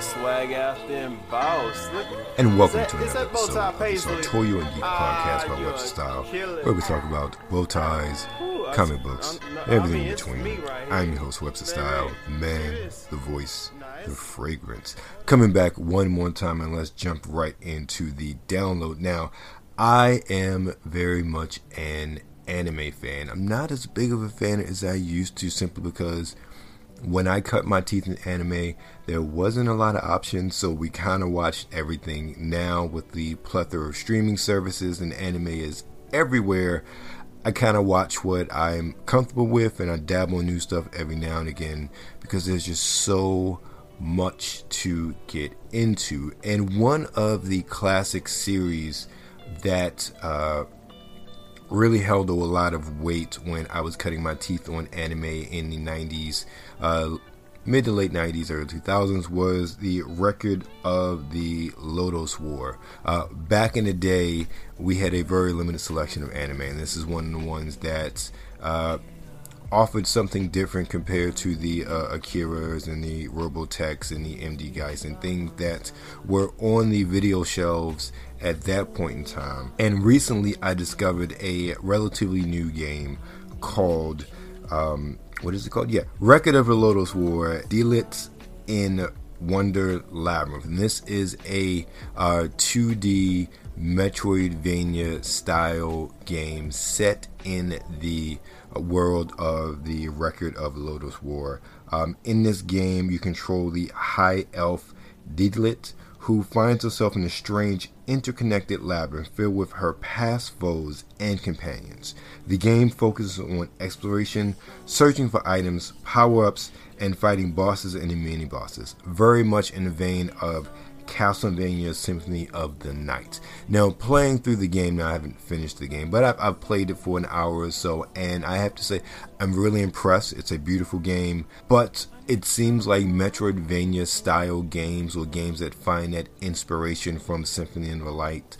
swag out them boss. And welcome that- to another episode of the? Sartorial and Geek Ah, podcast by Webster Style, where we talk about bow ties, Ooh, I comic books, I'm- no, I everything mean, in between. right. I'm your host, Webster Style, man, the voice, the fragrance. Coming back one more time, and let's jump right into the download. Now, I am very much an anime fan. I'm not as big of a fan as I used to simply because when I cut my teeth in anime, there wasn't a lot of options, so we kind of watched everything. Now, with the plethora of streaming services and anime is everywhere, I kind of watch what I'm comfortable with and I dabble in new stuff every now and again because there's just so much to get into. And one of the classic series that uh, really held a lot of weight when I was cutting my teeth on anime in the 90s, uh, mid to late 90s, early 2000s, was the record of the Lodoss War. Uh, back in the day, we had a very limited selection of anime, and this is one of the ones that. Uh, offered something different compared to the uh, Akiras and the Robotechs and the MD Geists and things that were on the video shelves at that point in time. And recently, I discovered a relatively new game called um, what is it called? Yeah, Record of the Lodoss War. Deedlit in Wonder Labyrinth. And this is a uh, 2D Metroidvania style game set in the world of the Record of Lodoss War. Um, in this game, you control the high elf Deedlit, who finds herself in a strange, interconnected labyrinth filled with her past foes and companions. The game focuses on exploration, searching for items, power ups, and fighting bosses and mini bosses. Very much in the vein of Castlevania Symphony of the Night. Now, playing through the game, now I haven't finished the game, but I've, I've played it for an hour or so, and I have to say, I'm really impressed. It's a beautiful game, but it seems like Metroidvania style games or games that find that inspiration from Symphony of the Light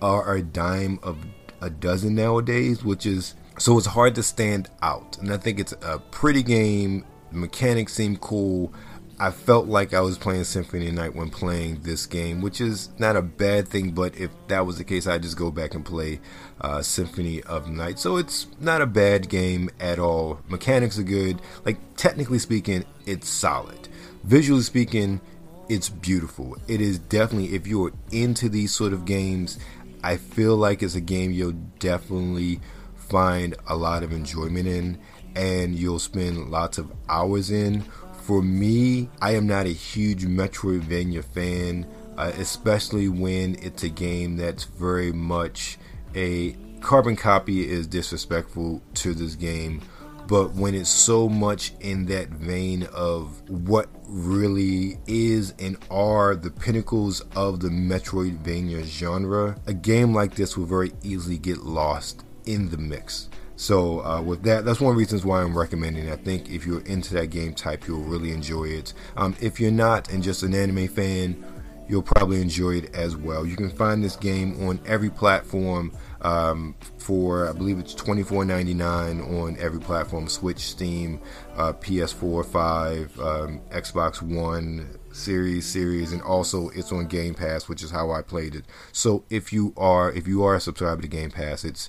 are a dime of a dozen nowadays, which is so it's hard to stand out. And I think it's a pretty game. The mechanics seem cool. I felt like I was playing Symphony of Night when playing this game, which is not a bad thing. But if that was the case, I'd just go back and play uh, Symphony of Night. So it's not a bad game at all. Mechanics are good. Like technically speaking, it's solid. Visually speaking, it's beautiful. It is definitely if you're into these sort of games, I feel like it's a game you'll definitely find a lot of enjoyment in and you'll spend lots of hours in. For me, I am not a huge Metroidvania fan, uh, especially when it's a game that's very much a carbon copy is disrespectful to this game but when it's so much in that vein of what really is and are the pinnacles of the Metroidvania genre, a game like this will very easily get lost in the mix. So, uh, with that, that's one of the reasons why I'm recommending. it. I think if you're into that game type, you'll really enjoy it. Um, if you're not and just an anime fan, you'll probably enjoy it as well. You can find this game on every platform um, for I believe it's twenty four ninety nine on every platform: Switch, Steam, uh, PS4, Five, um, Xbox One, Series, Series, and also it's on Game Pass, which is how I played it. So if you are if you are a subscriber to Game Pass, it's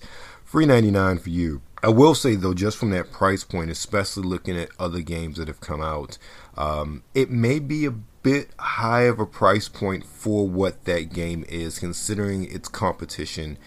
free ninety nine for you. I will say though, just from that price point, especially looking at other games that have come out, um, it may be a bit high of a price point for what that game is, considering its competition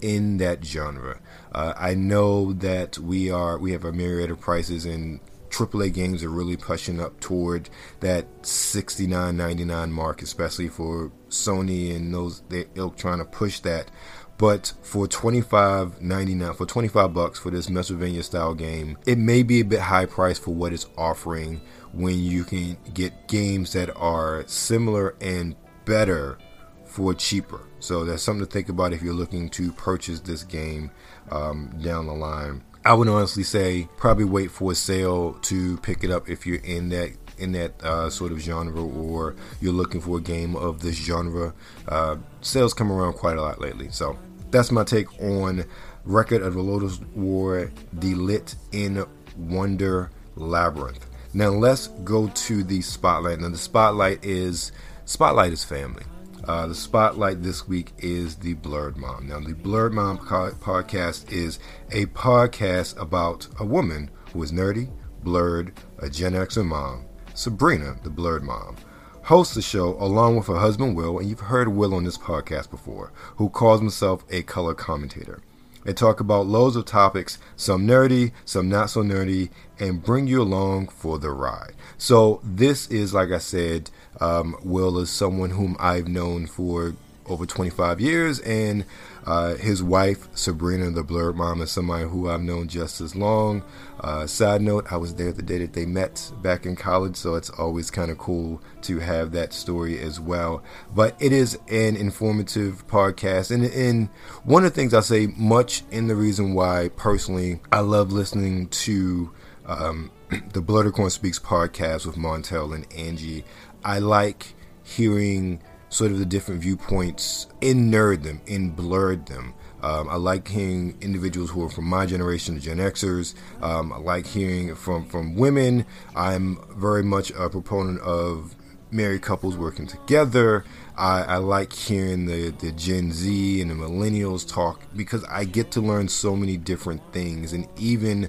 in that genre. Uh, I know that we are we have a myriad of prices and AAA games are really pushing up toward that $69.99 mark, especially for Sony and those they ilk trying to push that. But for twenty five ninety nine, for twenty five bucks for this Metroidvania style game, it may be a bit high price for what it's offering. When you can get games that are similar and better for cheaper. So that's something to think about if you're looking to purchase this game um, down the line. I would honestly say probably wait for a sale to pick it up if you're in that in that uh, sort of genre or you're looking for a game of this genre. Uh, sales come around quite a lot lately. So that's my take on Record of the Lodoss War, Deedlit in Wonder Labyrinth. Now let's go to the spotlight. Now the spotlight is spotlight is family. Uh, the spotlight this week is the Blerdmom. Now the Blerdmom podcast is a podcast about a woman who is nerdy, blerd, a Gen Xer mom, Sabrina, the Blerdmom hosts the show along with her husband Will, and you've heard Will on this podcast before, who calls himself a color commentator. They talk about loads of topics, some nerdy, some not so nerdy, and bring you along for the ride. So, this is, like I said, um, Will is someone whom I've known for over 25 years, and uh, his wife, Sabrina, the Blerdmom, is somebody who I've known just as long. Uh, side note, I was there the day that they met back in college, so it's always kind of cool to have that story as well. But it is an informative podcast, and, and one of the things I say much in the reason why personally I love listening to um, the Blurdercorn Speaks podcast with Montel and Angie. I like hearing sort of the different viewpoints in nerd them, in blerddom. Um, I like hearing individuals who are from my generation, the Gen Xers. Um, I like hearing from from women. I'm very much a proponent of married couples working together. I, I, like hearing the, the Gen Z and the millennials talk because I get to learn so many different things. And even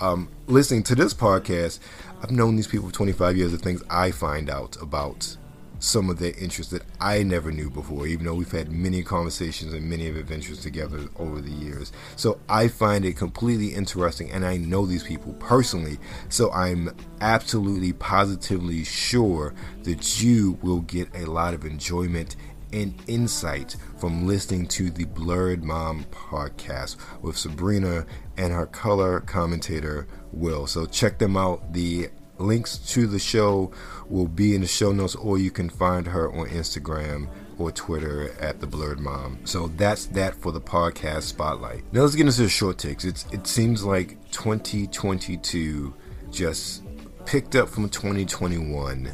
um, listening to this podcast, I've known these people for 25 years of things I find out about some of their interests that I never knew before, even though we've had many conversations and many adventures together over the years. So I find it completely interesting, and I know these people personally, so I'm absolutely positively sure that you will get a lot of enjoyment and insight from listening to the Blerdmom podcast with Sabrina and her color commentator Will. So check them out. The links to the show will be in the show notes, or you can find her on Instagram or Twitter at the Blerdmom. So that's that for the podcast spotlight. Now let's get into the short takes. It's it seems like 2022 just picked up from 2021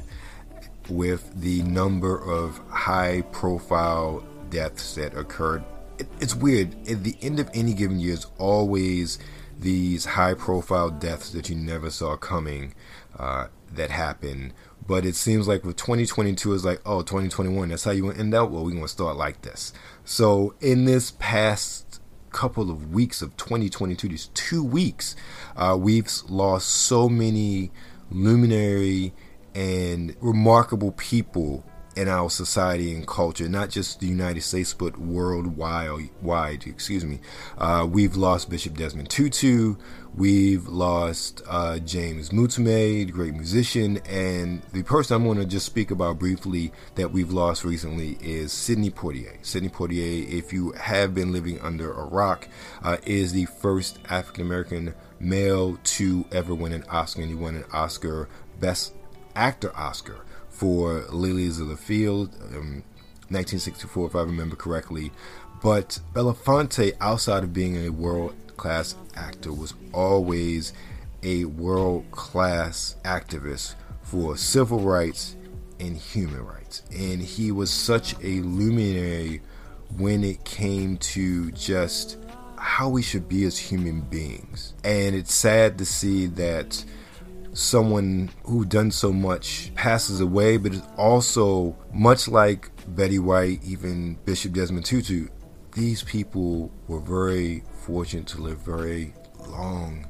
with the number of high profile deaths that occurred. It, it's weird. At the end of any given year is always these high profile deaths that you never saw coming uh, that happen but it seems like with 2022 is like, oh, 2021, that's how you end out. Well, we're going to start like this. So in this past couple of weeks of 2022, these two weeks, uh, we've lost so many luminary and remarkable people in our society and culture, not just the United States, but worldwide. Wide, excuse me. Uh, we've lost Bishop Desmond Tutu. We've lost uh, James Mtume, great musician, and the person I'm going to just speak about briefly that we've lost recently is Sidney Poitier. Sidney Poitier, if you have been living under a rock, uh, is the first African American male to ever win an Oscar, and he won an Oscar Best Actor Oscar for Lilies of the Field, um, 1964, if I remember correctly. But Belafonte, outside of being a world class actor, was always a world class activist for civil rights and human rights. And he was such a luminary when it came to just how we should be as human beings. And it's sad to see that someone who done so much passes away, but it's also much like Betty White, even Bishop Desmond Tutu. These people were very fortunate to live very long,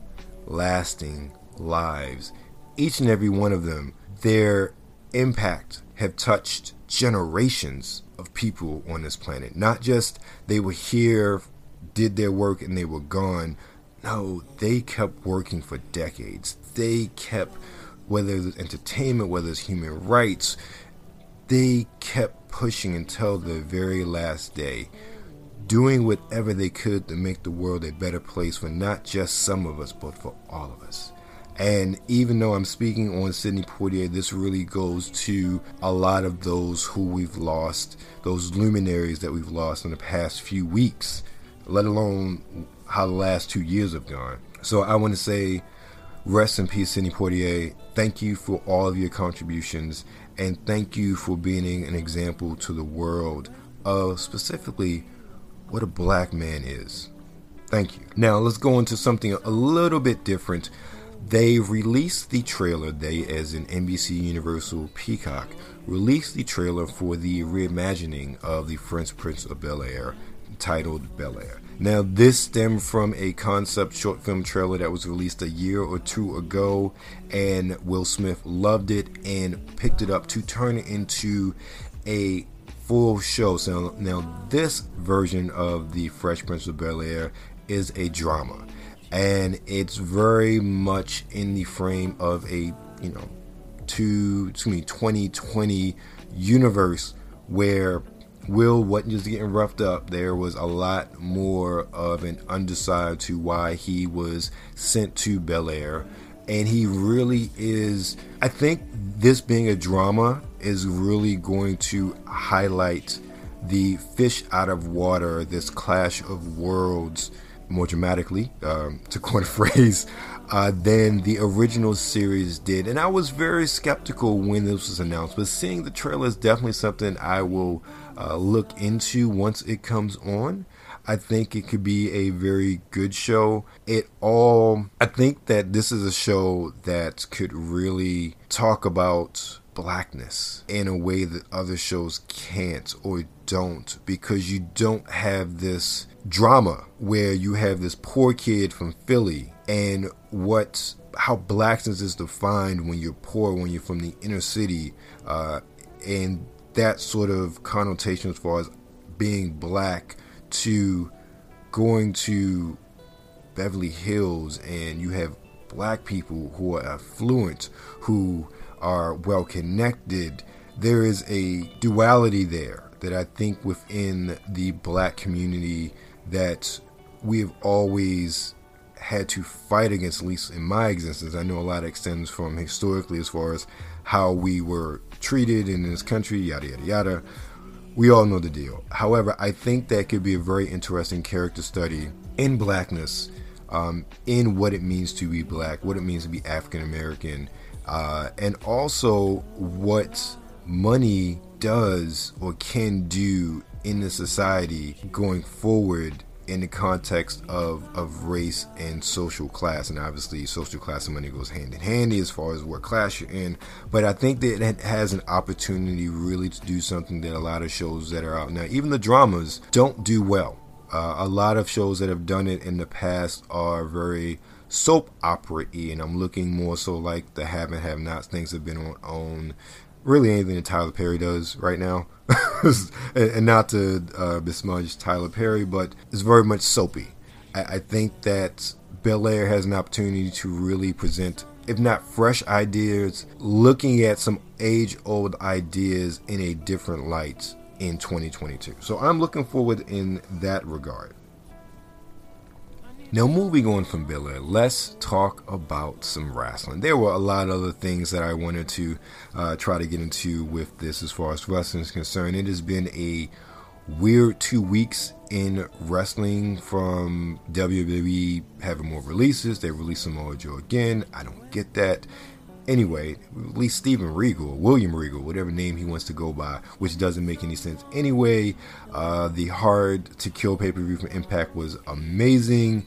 lasting lives. Each and every one of them, their impact have touched generations of people on this planet. Not just they were here, did their work, and they were gone. No, they kept working for decades they kept, whether it was entertainment, whether it's human rights, they kept pushing until the very last day, doing whatever they could to make the world a better place for not just some of us, but for all of us. And even though I'm speaking on Sidney Poitier, this really goes to a lot of those who we've lost, those luminaries that we've lost in the past few weeks, let alone how the last two years have gone. So I want to say Rest in peace, Sidney Poitier. Thank you for all of your contributions, and thank you for being an example to the world of specifically what a black man is. Thank you. Now, let's go into something a little bit different. they released the trailer. They, as in NBC Universal Peacock, released the trailer for the reimagining of the Fresh Prince of Bel Air, titled Bel Air. Now, this stemmed from a concept short film trailer that was released a year or two ago, and Will Smith loved it and picked it up to turn it into a full show. So now, this version of the Fresh Prince of Bel Air is a drama, and it's very much in the frame of a you know, two excuse me, 2020 universe where Will wasn't just getting roughed up. There was a lot more of an underside to why he was sent to Bel Air. And he really is. I think this being a drama is really going to highlight the fish out of water, this clash of worlds, more dramatically, um, to coin a phrase, uh, than the original series did. And I was very skeptical when this was announced, but seeing the trailer is definitely something I will uh, look into once it comes on. I think it could be a very good show. It all, I think that this is a show that could really talk about blackness in a way that other shows can't or don't because you don't have this drama where you have this poor kid from Philly and what how blackness is defined when you're poor when you're from the inner city uh, and that sort of connotation as far as being black to going to Beverly Hills and you have black people who are affluent, who are well connected. There is a duality there that I think within the black community that we have always had to fight against, at least in my existence. I know a lot extends from historically as far as how we were treated in this country, yada, yada, yada. We all know the deal. However, I think that could be a very interesting character study in blackness, um, in what it means to be black, what it means to be African American, uh, and also what money does or can do in the society going forward in the context of, of race and social class. And obviously, social class and money goes hand in hand as far as what class you're in. But I think that it has an opportunity really to do something that a lot of shows that are out now, even the dramas, don't do well. Uh, a lot of shows that have done it in the past are very soap opera y, and I'm looking more so like the have and have nots things have been on, on really anything that Tyler Perry does right now. and not to uh, besmudge Tyler Perry, but it's very much soapy. I, I think that Bel Air has an opportunity to really present, if not fresh ideas, looking at some age old ideas in a different light in 2022. So I'm looking forward in that regard. Now, moving on from Air, let's talk about some wrestling. There were a lot of other things that I wanted to uh, try to get into with this as far as wrestling is concerned. It has been a weird two weeks in wrestling from WWE having more releases. They released Samoa Joe again. I don't get that anyway, at least Steven Regal, William Regal, whatever name he wants to go by, which doesn't make any sense anyway. Uh, the Hard to Kill pay per view from Impact was amazing.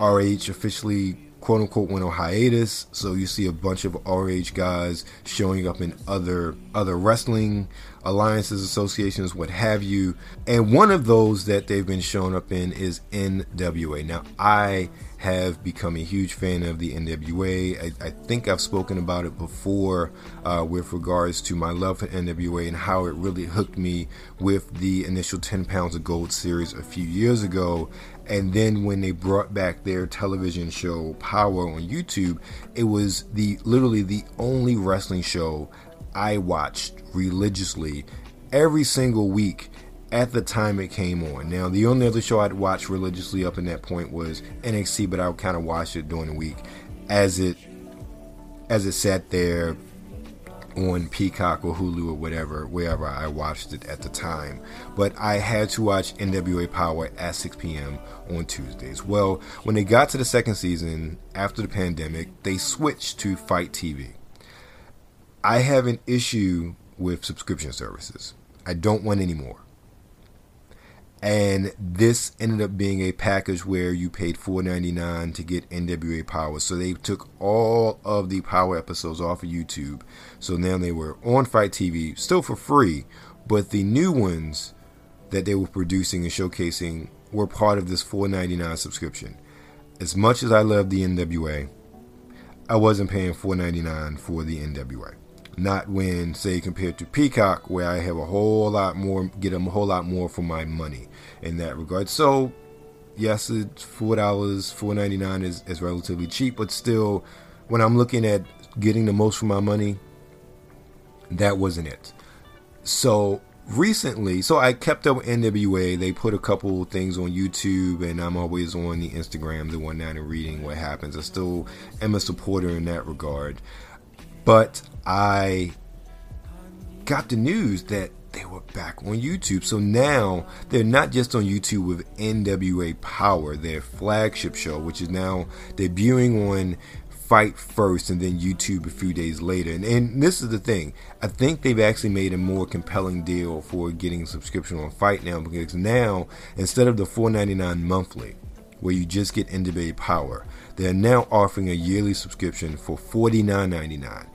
ROH officially quote unquote went on hiatus, so you see a bunch of ROH guys showing up in other other wrestling alliances, associations, what have you. And one of those that they've been showing up in is NWA. Now I have become a huge fan of the NWA. I, I think I've spoken about it before uh, with regards to my love for NWA and how it really hooked me with the initial 10 Pounds of Gold series a few years ago. And then when they brought back their television show Powerrr on YouTube, it was the literally the only wrestling show I watched religiously every single week at the time it came on. Now, the only other show I'd watch religiously up in that point was NXT, but I would kind of watch it during the week as it as it sat there on Peacock or Hulu or whatever, wherever I watched it at the time. But I had to watch NWA Powerrr at 6 p.m. on Tuesdays. Well, when they got to the second season after the pandemic, they switched to FITE TV. I have an issue with subscription services. I don't want any more. And this ended up being a package where you paid $4.99 to get NWA Powerrr. So they took all of the Powerrr episodes off of YouTube. So now they were on FITE TV, still for free, but the new ones that they were producing and showcasing were part of this $4.99 subscription. As much as I love the NWA, I wasn't paying $4.99 for the NWA not when say compared to Peacock where I have a whole lot more get a whole lot more for my money in that regard. So yes, it's four dollars, four ninety nine is, is relatively cheap, but still when I'm looking at getting the most for my money, that wasn't it. So recently, so I kept up with NWA. They put a couple things on YouTube, and I'm always on the Instagram, the one down and reading what happens. I still am a supporter in that regard. But I got the news that they were back on YouTube. So now they're not just on YouTube with NWA Powerrr, their flagship show, which is now debuting on FITE first and then YouTube a few days later. And, and, this is the thing. I think they've actually made a more compelling deal for getting subscription on FITE now because now instead of the $4.99 monthly, where you just get NWA Powerrr, they're now offering a yearly subscription for $49.99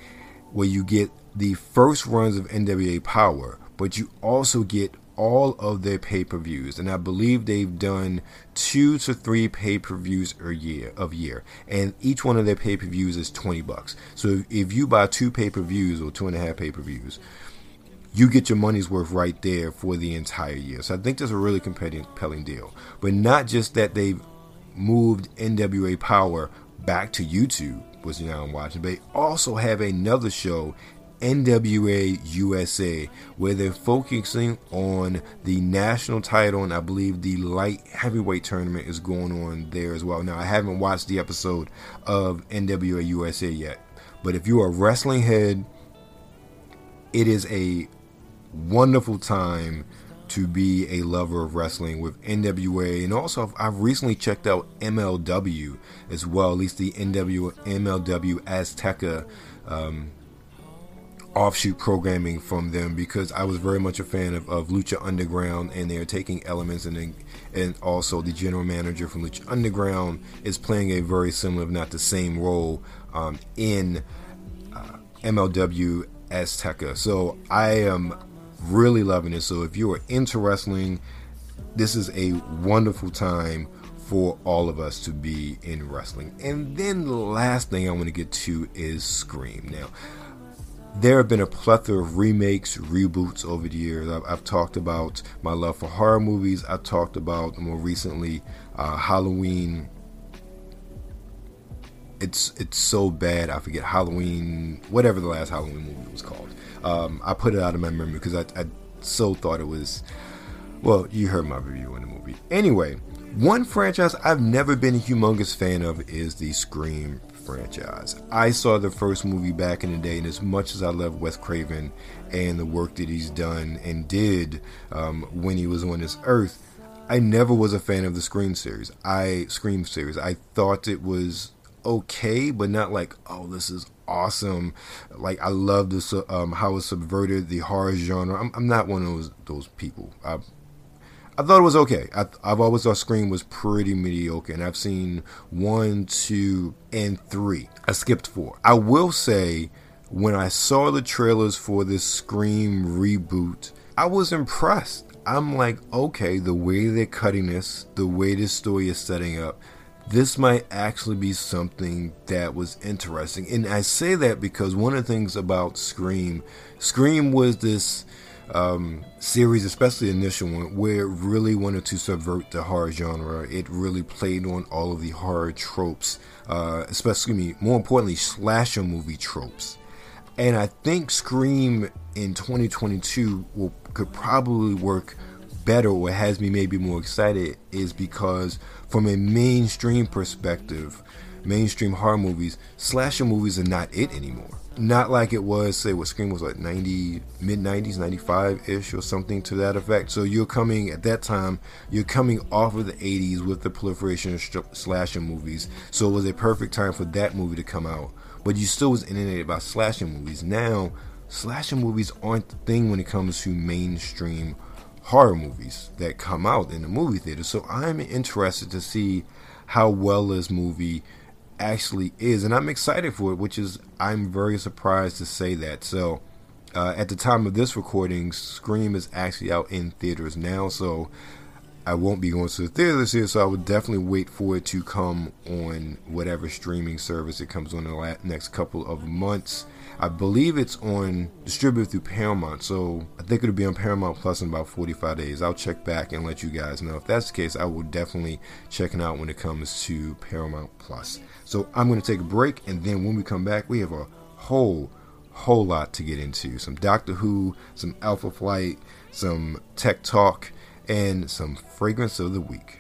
where you get the first runs of NWA Powerrr, but you also get all of their pay-per-views and I believe they've done 2 to 3 pay-per-views a year of year and each one of their pay-per-views is 20 bucks. So if you buy two pay-per-views or two and a half pay-per-views, you get your money's worth right there for the entire year. So I think that's a really compelling deal. But not just that they've moved NWA Powerrr back to YouTube, was now I'm watching, but they also have another show, NWA USA, where they're focusing on the national title, and I believe the light heavyweight tournament is going on there as well. Now, I haven't watched the episode of NWA USA yet, but if you're a wrestling head, it is a wonderful time to be a lover of wrestling with NWA, and also I've recently checked out MLW as well, at least the NW MLW Azteca um, offshoot programming from them because I was very much a fan of, of Lucha Underground, and they're taking elements and and also the general manager from Lucha Underground is playing a very similar, if not the same, role um, in uh, MLW Azteca. So I am really loving it. So if you are into wrestling, this is a wonderful time for all of us to be in wrestling. And then the last thing I want to get to is Scream. Now, there have been a plethora of remakes, reboots over the years. I've, I've talked about my love for horror movies. I've talked about more recently uh, Halloween. It's it's so bad. I forget Halloween, whatever the last Halloween movie was called. Um, I put it out of my memory because I, I so thought it was. Well, you heard my review on the movie. Anyway, one franchise I've never been a humongous fan of is the Scream franchise. I saw the first movie back in the day, and as much as I love Wes Craven and the work that he's done and did um, when he was on this earth, I never was a fan of the Scream series. I Scream series. I thought it was okay, but not like, oh, this is awesome. Like I love this um, how it subverted the horror genre. I'm, I'm not one of those those people. I I thought it was okay. I, have always thought Scream was pretty mediocre, and I've seen one, two, and three. I skipped four. I will say, when I saw the trailers for this Scream reboot, I was impressed. I'm like, okay, the way they're cutting this, the way this story is setting up, this might actually be something that was interesting. And I say that because one of the things about Scream, Scream was this um, series, especially the initial one, where it really wanted to subvert the horror genre. It really played on all of the horror tropes, uh, especially me, more importantly, slasher movie tropes. And I think Scream in 2022 will could probably work better or has me maybe more excited is because from a mainstream perspective, mainstream horror movies, slasher movies are not it anymore. Not like it was, say, what Scream was like 90, mid 90s, 95 ish, or something to that effect. So you're coming, at that time, you're coming off of the 80s with the proliferation of slasher movies. So it was a perfect time for that movie to come out. But you still was inundated by slasher movies. Now, slasher movies aren't the thing when it comes to mainstream horror movies that come out in the movie theater. So I'm interested to see how well this movie actually is, and I'm excited for it. Which is I'm very surprised to say that. So. Uh, at the time of this recording, Scream is actually out in theaters now, so I won't be going to the theater this year, so I would definitely wait for it to come on whatever streaming service it comes on in the next couple of months. I believe it's on distributed through Paramount, so I think it'll be on Paramount Plus in about 45 days. I'll check back and let you guys know. If that's the case, I will definitely check it out when it comes to Paramount Plus. So I'm going to take a break, and then when we come back, we have a whole, whole lot to get into. Some Doctor Who, some Alpha Flight, some tech talk, and some fragrance of the week.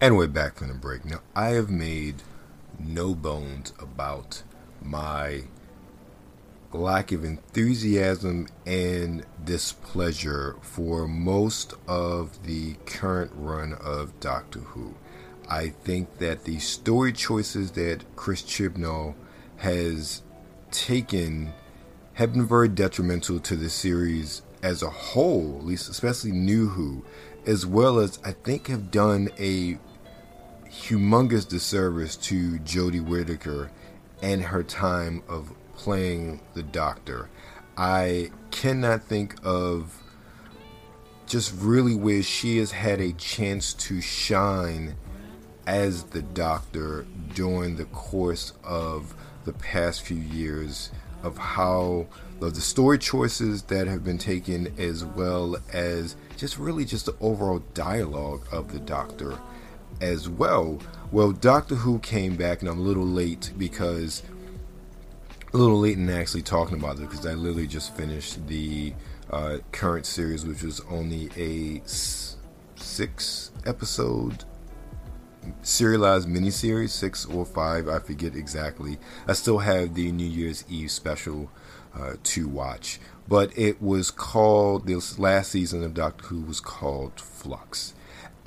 And we're back from the break. Now, I have made no bones about my lack of enthusiasm and displeasure for most of the current run of Doctor Who. I think that the story choices that Chris Chibnall has taken have been very detrimental to the series as a whole, at least especially New Who, as well as I think have done a humongous disservice to Jodie Whittaker and her time of playing the Doctor. I cannot think of just really where she has had a chance to shine as the Doctor during the course of the past few years of how of the story choices that have been taken as well as just really just the overall dialogue of the Doctor as well. Well, Doctor Who came back, and I'm a little late because a little late in actually talking about it because I literally just finished the uh, current series, which was only a s- six episode serialized miniseries, six or five, I forget exactly. I still have the New Year's Eve special uh, to watch, but it was called this last season of Doctor Who was called Flux.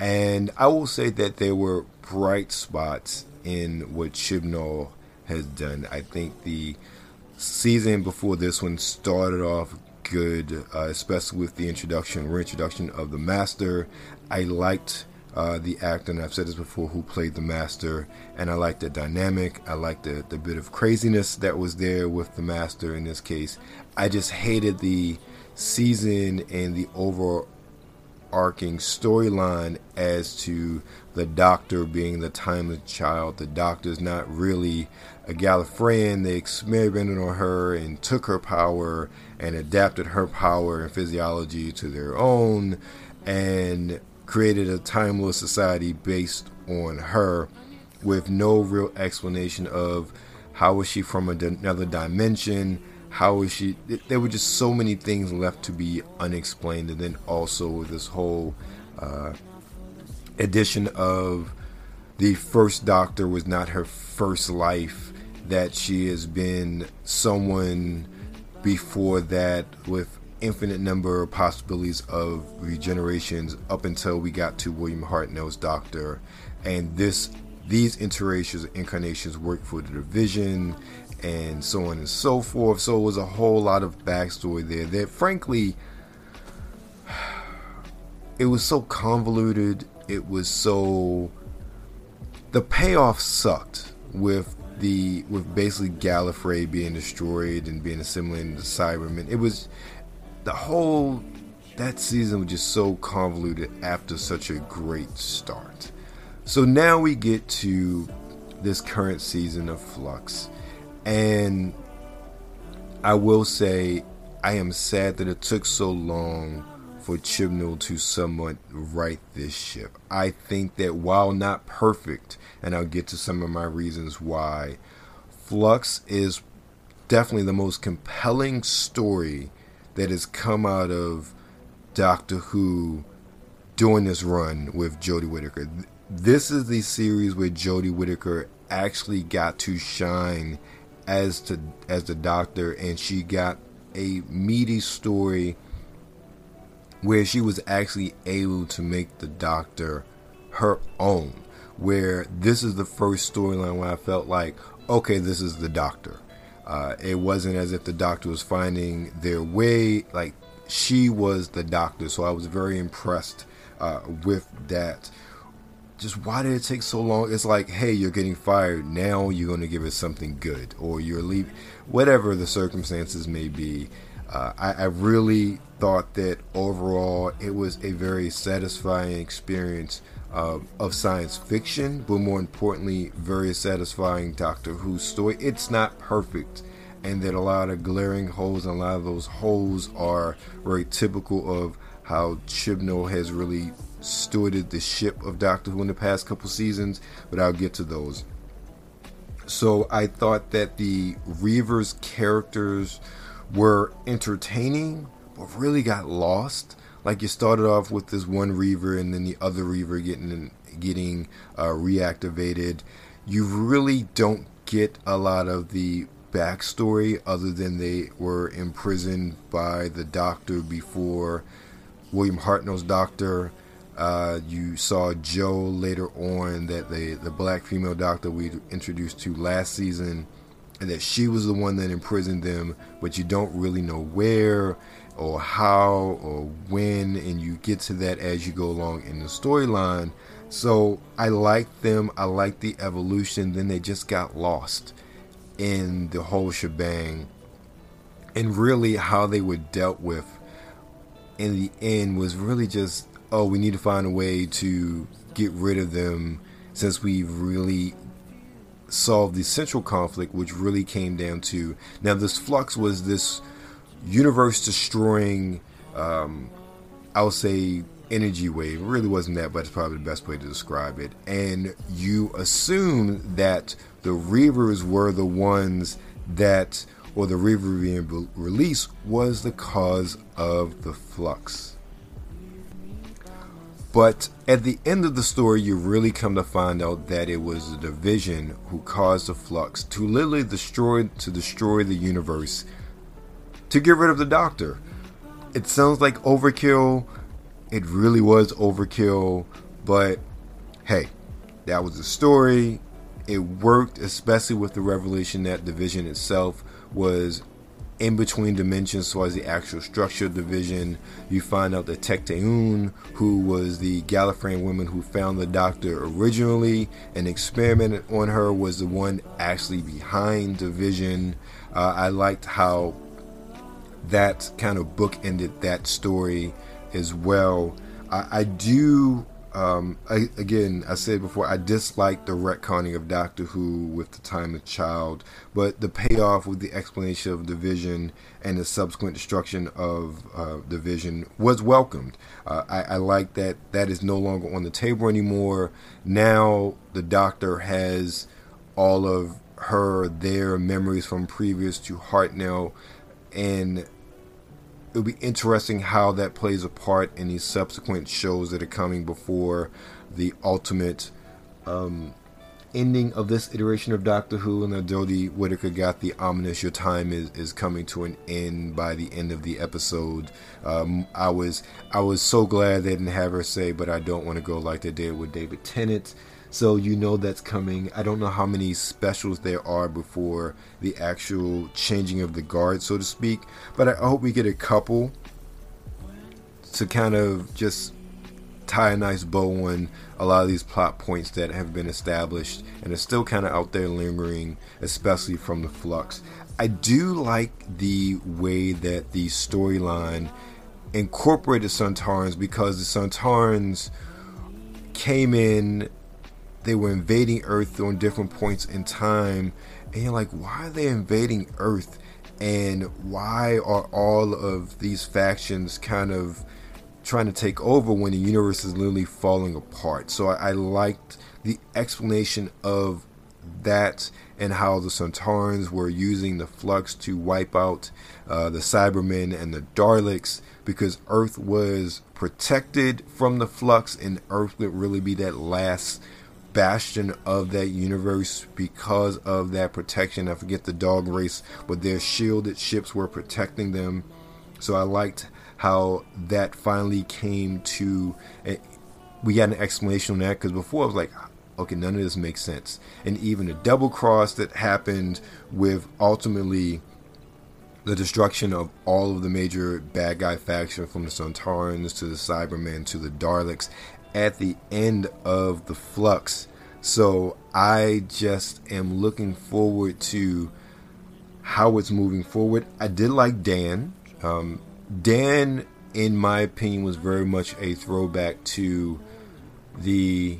And I will say that there were bright spots in what Chibnall has done. I think the season before this one started off good, uh, especially with the introduction, reintroduction of the Master. I liked uh, the actor, and I've said this before, who played the Master, and I liked the dynamic. I liked the, the bit of craziness that was there with the Master in this case. I just hated the season and the overall arcing storyline as to the doctor being the timeless child. The doctor's not really a Gallifreyan. They experimented on her and took her power and adapted her power and physiology to their own and created a timeless society based on her with no real explanation of how was she from another dimension how is she there were just so many things left to be unexplained and then also this whole uh, addition of the first doctor was not her first life that she has been someone before that with infinite number of possibilities of regenerations up until we got to William Hartnell's doctor. And this these iterations incarnations work for the division and so on and so forth. So it was a whole lot of backstory there that, frankly, it was so convoluted. It was so. The payoff sucked with the with basically Gallifrey being destroyed and being assimilated into Cybermen. It was the whole that season was just so convoluted after such a great start. So now we get to this current season of Flux and I will say, I am sad that it took so long for Chibnall to somewhat right this ship. I think that while not perfect, and I'll get to some of my reasons why, Flux is definitely the most compelling story that has come out of Doctor Who during this run with Jodie Whittaker. This is the series where Jodie Whittaker actually got to shine as to as the doctor and she got a meaty story where she was actually able to make the doctor her own where this is the first storyline where I felt like okay this is the doctor Uh, it wasn't as if the doctor was finding their way. Like she was the doctor, so I was very impressed uh, with that. Just why did it take so long? It's like, hey, you're getting fired. Now you're going to give us something good, or you're leaving. Whatever the circumstances may be, uh, I, I really thought that overall it was a very satisfying experience uh, of science fiction, but more importantly, very satisfying Doctor Who story. It's not perfect, and that a lot of glaring holes, and a lot of those holes are very typical of how Chibnall has really stewarded the ship of Doctor Who in the past couple seasons, but I'll get to those. So I thought that the Reavers characters were entertaining, but really got lost. Like you started off with this one Reaver and then the other Reaver getting getting uh, reactivated. You really don't get a lot of the backstory other than they were imprisoned by the Doctor before William Hartnell's Doctor. Uh, you saw Joe later on that the the black female doctor we introduced to last season and that she was the one that imprisoned them, but you don't really know where or how or when, and you get to that as you go along in the storyline. So I like them, I like the evolution, then they just got lost in the whole shebang. And really, how they were dealt with in the end was really just oh, we need to find a way to get rid of them since we've really solved the central conflict, which really came down to now this flux was this universe destroying, um, I'll say, energy wave. It really wasn't that, but it's probably the best way to describe it. And you assume that the Reavers were the ones that, or the Reaver being released, was the cause of the flux. But at the end of the story, you really come to find out that it was the division who caused the flux to literally destroy to destroy the universe to get rid of the Doctor. It sounds like overkill. It really was overkill, but hey, that was the story. It worked, especially with the revelation that division itself was in between dimensions as the actual structure of division you find out that Tecteun who was the Gallifreyan woman who found the doctor originally and experimented on her was the one actually behind division uh, I liked how that kind of book ended that story as well. I, I do um, I, again, I said before, I dislike the retconning of Doctor Who with the time of child, but the payoff with the explanation of Division and the subsequent destruction of uh, Division was welcomed. Uh, I, I like that that is no longer on the table anymore. Now the Doctor has all of her their memories from previous to Hartnell, and it'll be interesting how that plays a part in these subsequent shows that are coming before the ultimate um, ending of this iteration of Doctor Who. And Jodie Whittaker got the ominous "Your time is, is coming to an end" by the end of the episode. Um, I was I was so glad they didn't have her say, "But I don't want to go like they did with David Tennant." So you know that's coming. I don't know how many specials there are before the actual changing of the guard, so to speak. But I hope we get a couple to kind of just tie a nice bow on a lot of these plot points that have been established and are still kind of out there lingering, especially from the flux. I do like the way that the storyline incorporated Sontarans because the Sontarans came in they were invading Earth on different points in time, and you're like, why are they invading Earth? And why are all of these factions kind of trying to take over when the universe is literally falling apart? So I, I liked the explanation of that and how the Sontarans were using the flux to wipe out uh, the Cybermen and the Daleks because Earth was protected from the flux and Earth would really be that last bastion of that universe because of that protection. I forget the dog race, but their shielded ships were protecting them. So I liked how that finally came to. We got an explanation on that because before I was like, okay, none of this makes sense. And even the double cross that happened with ultimately the destruction of all of the major bad guy faction from the Sontarans to the Cybermen to the Daleks at the end of the Flux. So I just am looking forward to how it's moving forward. I did like Dan. Um, Dan, in my opinion, was very much a throwback to the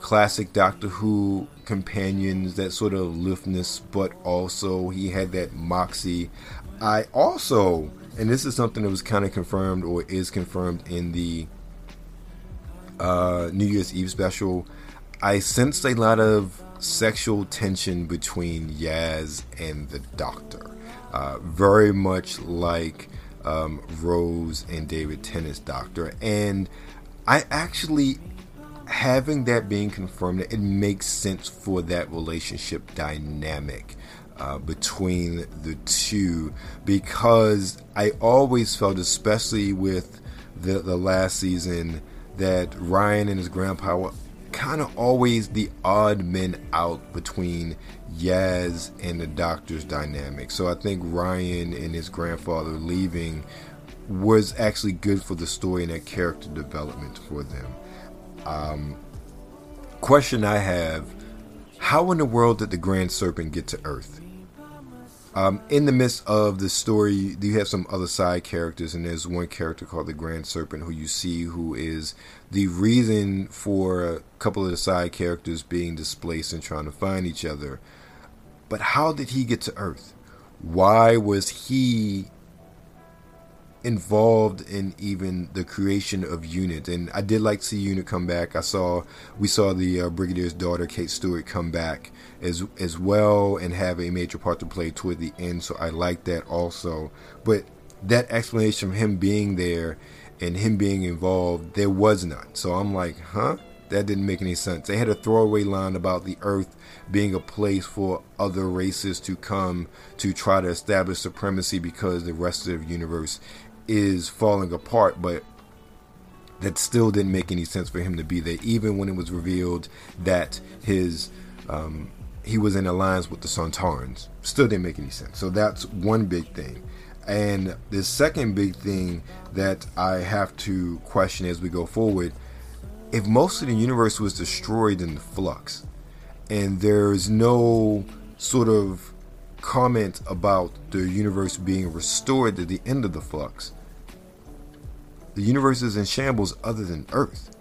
classic Doctor Who companions, that sort of aloofness, but also he had that moxie. I also, and this is something that was kind of confirmed or is confirmed in the uh, New Year's Eve special, I sensed a lot of sexual tension between Yaz and the Doctor. Uh, very much like um, Rose and David Tennant's Doctor. And I actually having that being confirmed, it makes sense for that relationship dynamic uh, between the two because I always felt, especially with the, the last season, that Ryan and his grandpa were kind of always the odd men out between Yaz and the doctor's dynamic. So I think Ryan and his grandfather leaving was actually good for the story and that character development for them. Um, question I have How in the world did the Grand Serpent get to Earth? Um, in the midst of the story, you have some other side characters, and there's one character called the Grand Serpent who you see who is the reason for a couple of the side characters being displaced and trying to find each other. But how did he get to Earth? Why was he involved in even the creation of Unit, and I did like to see Unit come back. I saw we saw the uh, Brigadier's daughter Kate Stewart come back as as well and have a major part to play toward the end. So I like that also. But that explanation of him being there and him being involved, there was none. So I'm like, huh? That didn't make any sense. They had a throwaway line about the Earth being a place for other races to come to try to establish supremacy because the rest of the universe is falling apart, but that still didn't make any sense for him to be there, even when it was revealed that his um, he was in alliance with the Sontarans. Still didn't make any sense. So that's one big thing. And the second big thing that I have to question as we go forward if most of the universe was destroyed in the flux, and there's no sort of comment about the universe being restored at the end of the flux, the universe is in shambles other than Earth.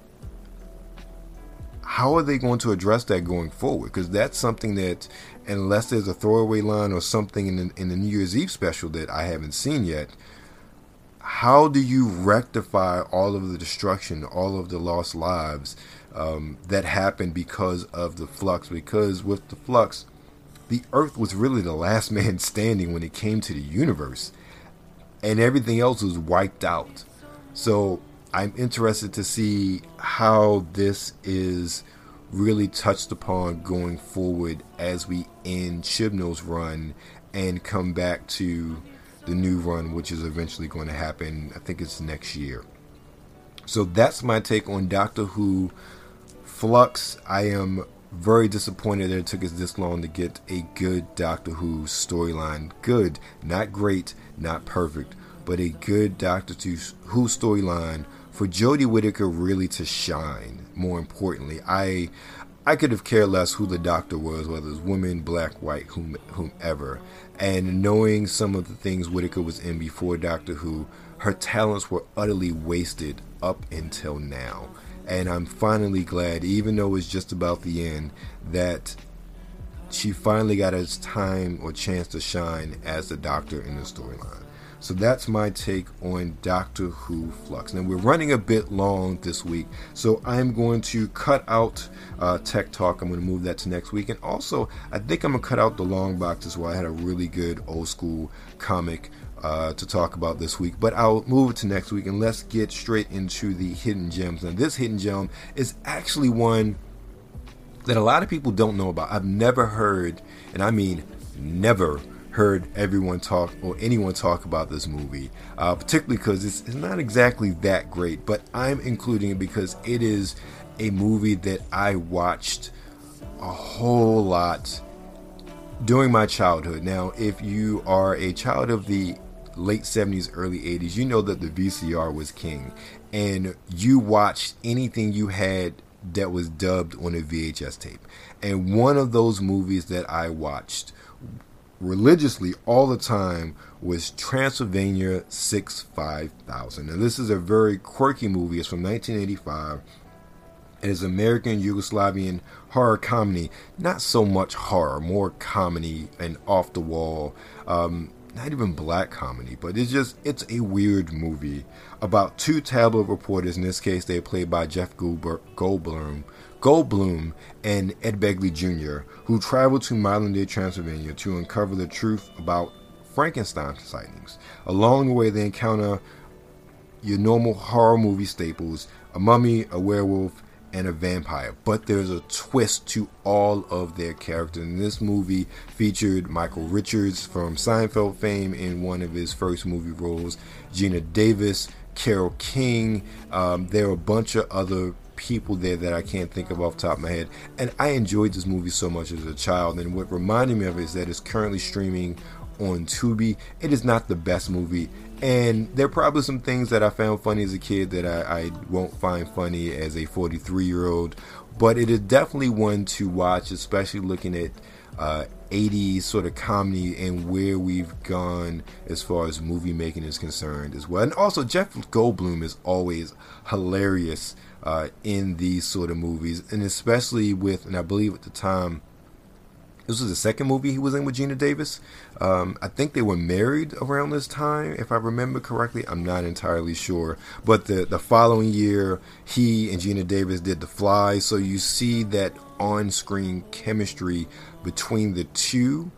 How are they going to address that going forward? Because that's something that, unless there's a throwaway line or something in the, in the New Year's Eve special that I haven't seen yet, how do you rectify all of the destruction, all of the lost lives um, that happened because of the flux? Because with the flux, the Earth was really the last man standing when it came to the universe, and everything else was wiped out. So I'm interested to see how this is really touched upon going forward as we end Chibnall's run and come back to the new run, which is eventually going to happen. I think it's next year. So that's my take on Doctor Who Flux. I am very disappointed that it took us this long to get a good Doctor Who storyline. Good, not great, not perfect, but a good Doctor Who storyline for Jodie Whittaker really to shine. More importantly, I I could have cared less who the Doctor was, whether it was woman, black, white, whom, whomever. And knowing some of the things Whittaker was in before Doctor Who, her talents were utterly wasted up until now. And I'm finally glad, even though it's just about the end, that she finally got a time or chance to shine as the Doctor in the storyline. So that's my take on Doctor Who Flux. Now we're running a bit long this week, so I'm going to cut out uh, Tech Talk. I'm going to move that to next week, and also I think I'm gonna cut out the long boxes where I had a really good old school comic uh, to talk about this week, but I'll move it to next week and let's get straight into the hidden gems. Now, this hidden gem is actually one that a lot of people don't know about. I've never heard, and I mean never heard everyone talk or anyone talk about this movie, uh, particularly because it's, it's, not exactly that great. But I'm including it because it is a movie that I watched a whole lot during my childhood. Now, if you are a child of the late 70s, early 80s, you know that the VCR was king. And you watched anything you had that was dubbed on a VHS tape. And one of those movies that I watched religiously all the time was Transylvania 6-5000. Now, this is a very quirky movie. It's from 1985. It is American Yugoslavian horror comedy. Not so much horror, more comedy and off the wall. Um, not even black comedy, but it's just it's a weird movie about two tabloid reporters. In this case, they're played by Jeff Goldblum, Goldblum and Ed Begley Jr., who travel to modern day Transylvania to uncover the truth about Frankenstein sightings. Along the way, they encounter your normal horror movie staples a mummy, a werewolf, and a vampire. But there's a twist to all of their characters. And this movie featured Michael Richards from Seinfeld fame in one of his first movie roles, Geena Davis, Carol King. Um, there are a bunch of other people there that I can't think of off the top of my head. And I enjoyed this movie so much as a child. And what reminded me of it is that it's currently streaming on Tubi. It is not the best movie and there are probably some things that I found funny as a kid that I, I won't find funny as a 43 year old. But it is definitely one to watch, especially looking at uh, 80s sort of comedy and where we've gone as far as movie making is concerned as well. And also, Jeff Goldblum is always hilarious uh, in these sort of movies, and especially with, and I believe at the time, this was the second movie he was in with Geena Davis. Um, I think they were married around this time, if I remember correctly. I'm not entirely sure. But the, the following year, he and Geena Davis did The Fly. So you see that on screen chemistry between the two.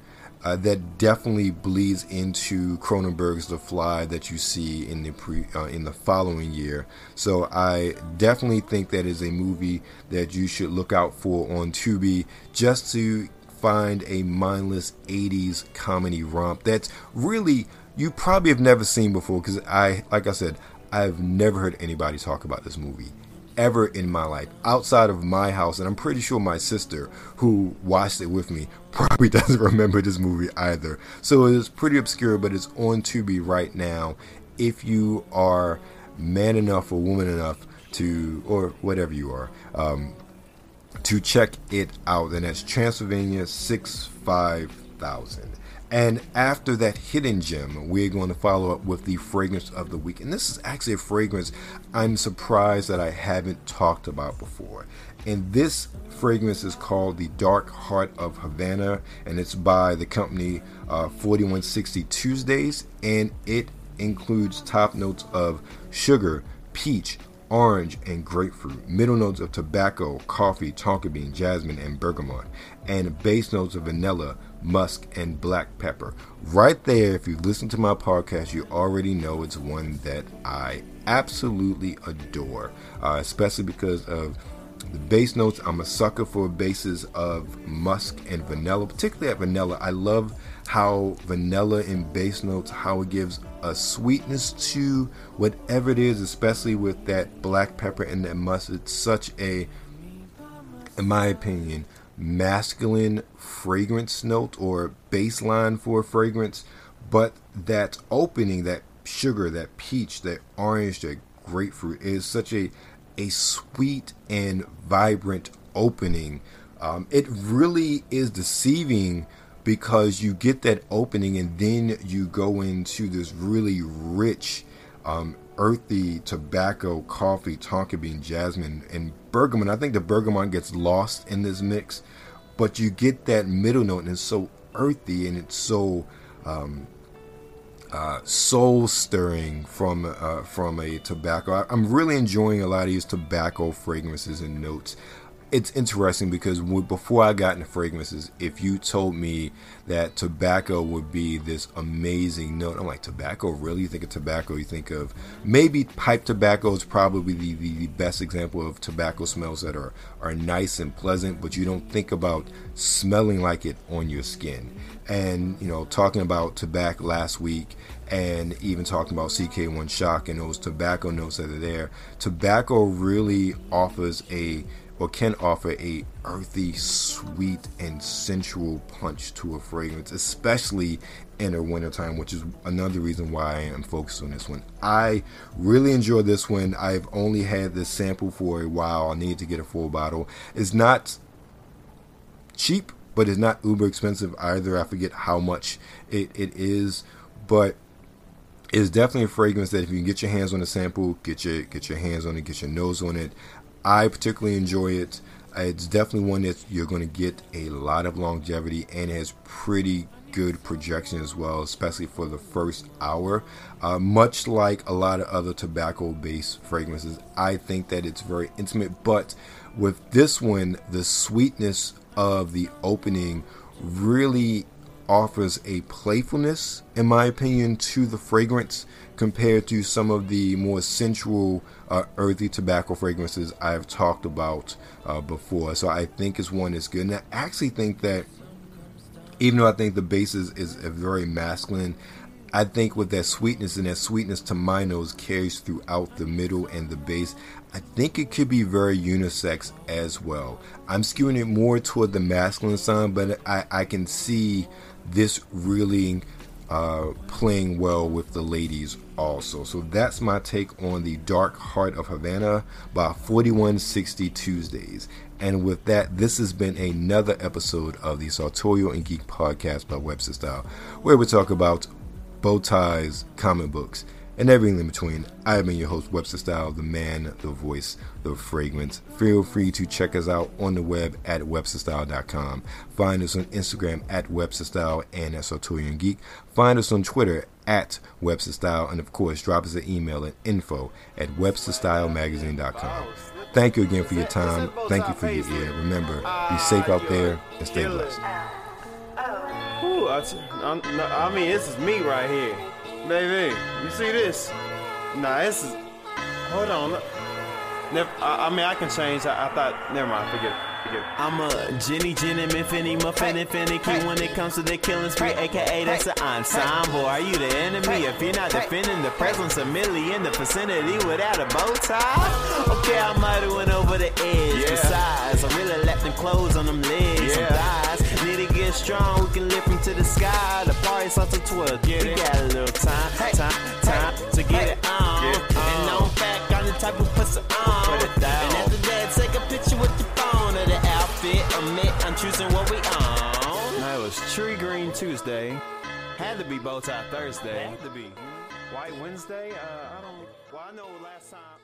Uh, that definitely bleeds into Cronenberg's The Fly that you see in the pre uh, in the following year. So I definitely think that is a movie that you should look out for on Tubi just to find a mindless 80s comedy romp that's really you probably have never seen before because I like I said I've never heard anybody talk about this movie ever in my life outside of my house and I'm pretty sure my sister who watched it with me probably doesn't remember this movie either. So it's pretty obscure but it's on Tubi right now. If you are man enough or woman enough to or whatever you are um, to check it out, and that's Transylvania 6-5000. And after that hidden gem, we're going to follow up with the fragrance of the week. And this is actually a fragrance I'm surprised that I haven't talked about before. And this fragrance is called the Dark Heart of Havana, and it's by the company uh, 4160 Tuesdays, and it includes top notes of sugar, peach, orange, and grapefruit, middle notes of tobacco, coffee, tonka bean, jasmine, and bergamot, and base notes of vanilla, musk, and black pepper. Right there, if you listen to my podcast, you already know it's one that I absolutely adore, uh, especially because of the base notes. I'm a sucker for bases of musk and vanilla, particularly at vanilla. I love how vanilla in base notes, how it gives a sweetness to whatever it is, especially with that black pepper and that mustard. Such a, in my opinion, masculine fragrance note or baseline for a fragrance. But that opening, that sugar, that peach, that orange, that grapefruit is such a a sweet and vibrant opening. Um, it really is deceiving because you get that opening and then you go into this really rich, um, earthy tobacco, coffee, tonka bean, jasmine, and bergamot. I think the bergamot gets lost in this mix, but you get that middle note and it's so earthy and it's so um, uh, soul stirring from uh, from a tobacco. I, am really enjoying a lot of these tobacco fragrances and notes it's interesting because before I got into fragrances, if you told me that tobacco would be this amazing note, I'm like, tobacco? Really? You think of tobacco? You think of maybe pipe tobacco is probably the, the, the best example of tobacco smells that are, are nice and pleasant, but you don't think about smelling like it on your skin. And, you know, talking about tobacco last week and even talking about CK1 Shock and those tobacco notes that are there, tobacco really offers a or can offer a earthy, sweet, and sensual punch to a fragrance, especially in the wintertime, which is another reason why I am focused on this one. I really enjoy this one. I've only had this sample for a while. I need to get a full bottle. It's not cheap, but it's not uber expensive either. I forget how much it, it is, but it's definitely a fragrance that if you can get your hands on a sample, get your get your hands on it, get your nose on it. I particularly enjoy it. It's definitely one that you're going to get a lot of longevity and has pretty good projection as well, especially for the first hour. Uh, much like a lot of other tobacco based fragrances, I think that it's very intimate, but with this one, the sweetness of the opening really offers a playfulness, in my opinion, to the fragrance compared to some of the more sensual, uh, earthy tobacco fragrances I've talked about uh, before. So I think it's one that's good. And I actually think that, even though I think the base is, is very masculine, I think with that sweetness and that sweetness to my nose carries throughout the middle and the base. I think it could be very unisex as well. I'm skewing it more toward the masculine side, but I, I can see this really uh, playing well with the ladies also. So that's my take on the Dark Heart of Havana by 4160 Tuesdays. And with that, this has been another episode of the Sartorial and Geek podcast by Webster Style, where we talk about bow ties, comic books, and everything in between. I have been your host, Webster Style, the man, the voice, the fragrance. Feel free to check us out on the web at websterstyle.com. Find us on Instagram at websterstyle and at Sartorian Geek. Find us on Twitter at websterstyle, and of course, drop us an email at info at websterstylemagazine.com. Thank you again for your time. Thank you for your ear. Remember, be safe out there and stay blessed. Ooh, I, I mean, this is me right here. Baby, you see this? Nah, this is. Hold on. Never, I, I mean, I can change. I, I thought. Never mind. Forget it. I'm a Jenny, Jenny, Infinity, Muffin, and finicky when it comes to the killing spree, aka that's an ensemble. Are you the enemy if you're not defending the presence of Millie in the vicinity without a bow tie? Okay, I might have went over the edge. Yeah. Besides, I really left them clothes on them legs yeah. To get strong, we can lift them to the sky. The party starts at 12. Get we it. got a little time, time, time to get it on. Get on. And on fact, I'm the type who puts it on. Put it down. And after that, take a picture with your phone of the outfit. Admit I'm choosing what we own. That was Tree Green Tuesday. Had to be Bow Tie Thursday. Had to be. White Wednesday? Uh, I don't. Well, I know last time.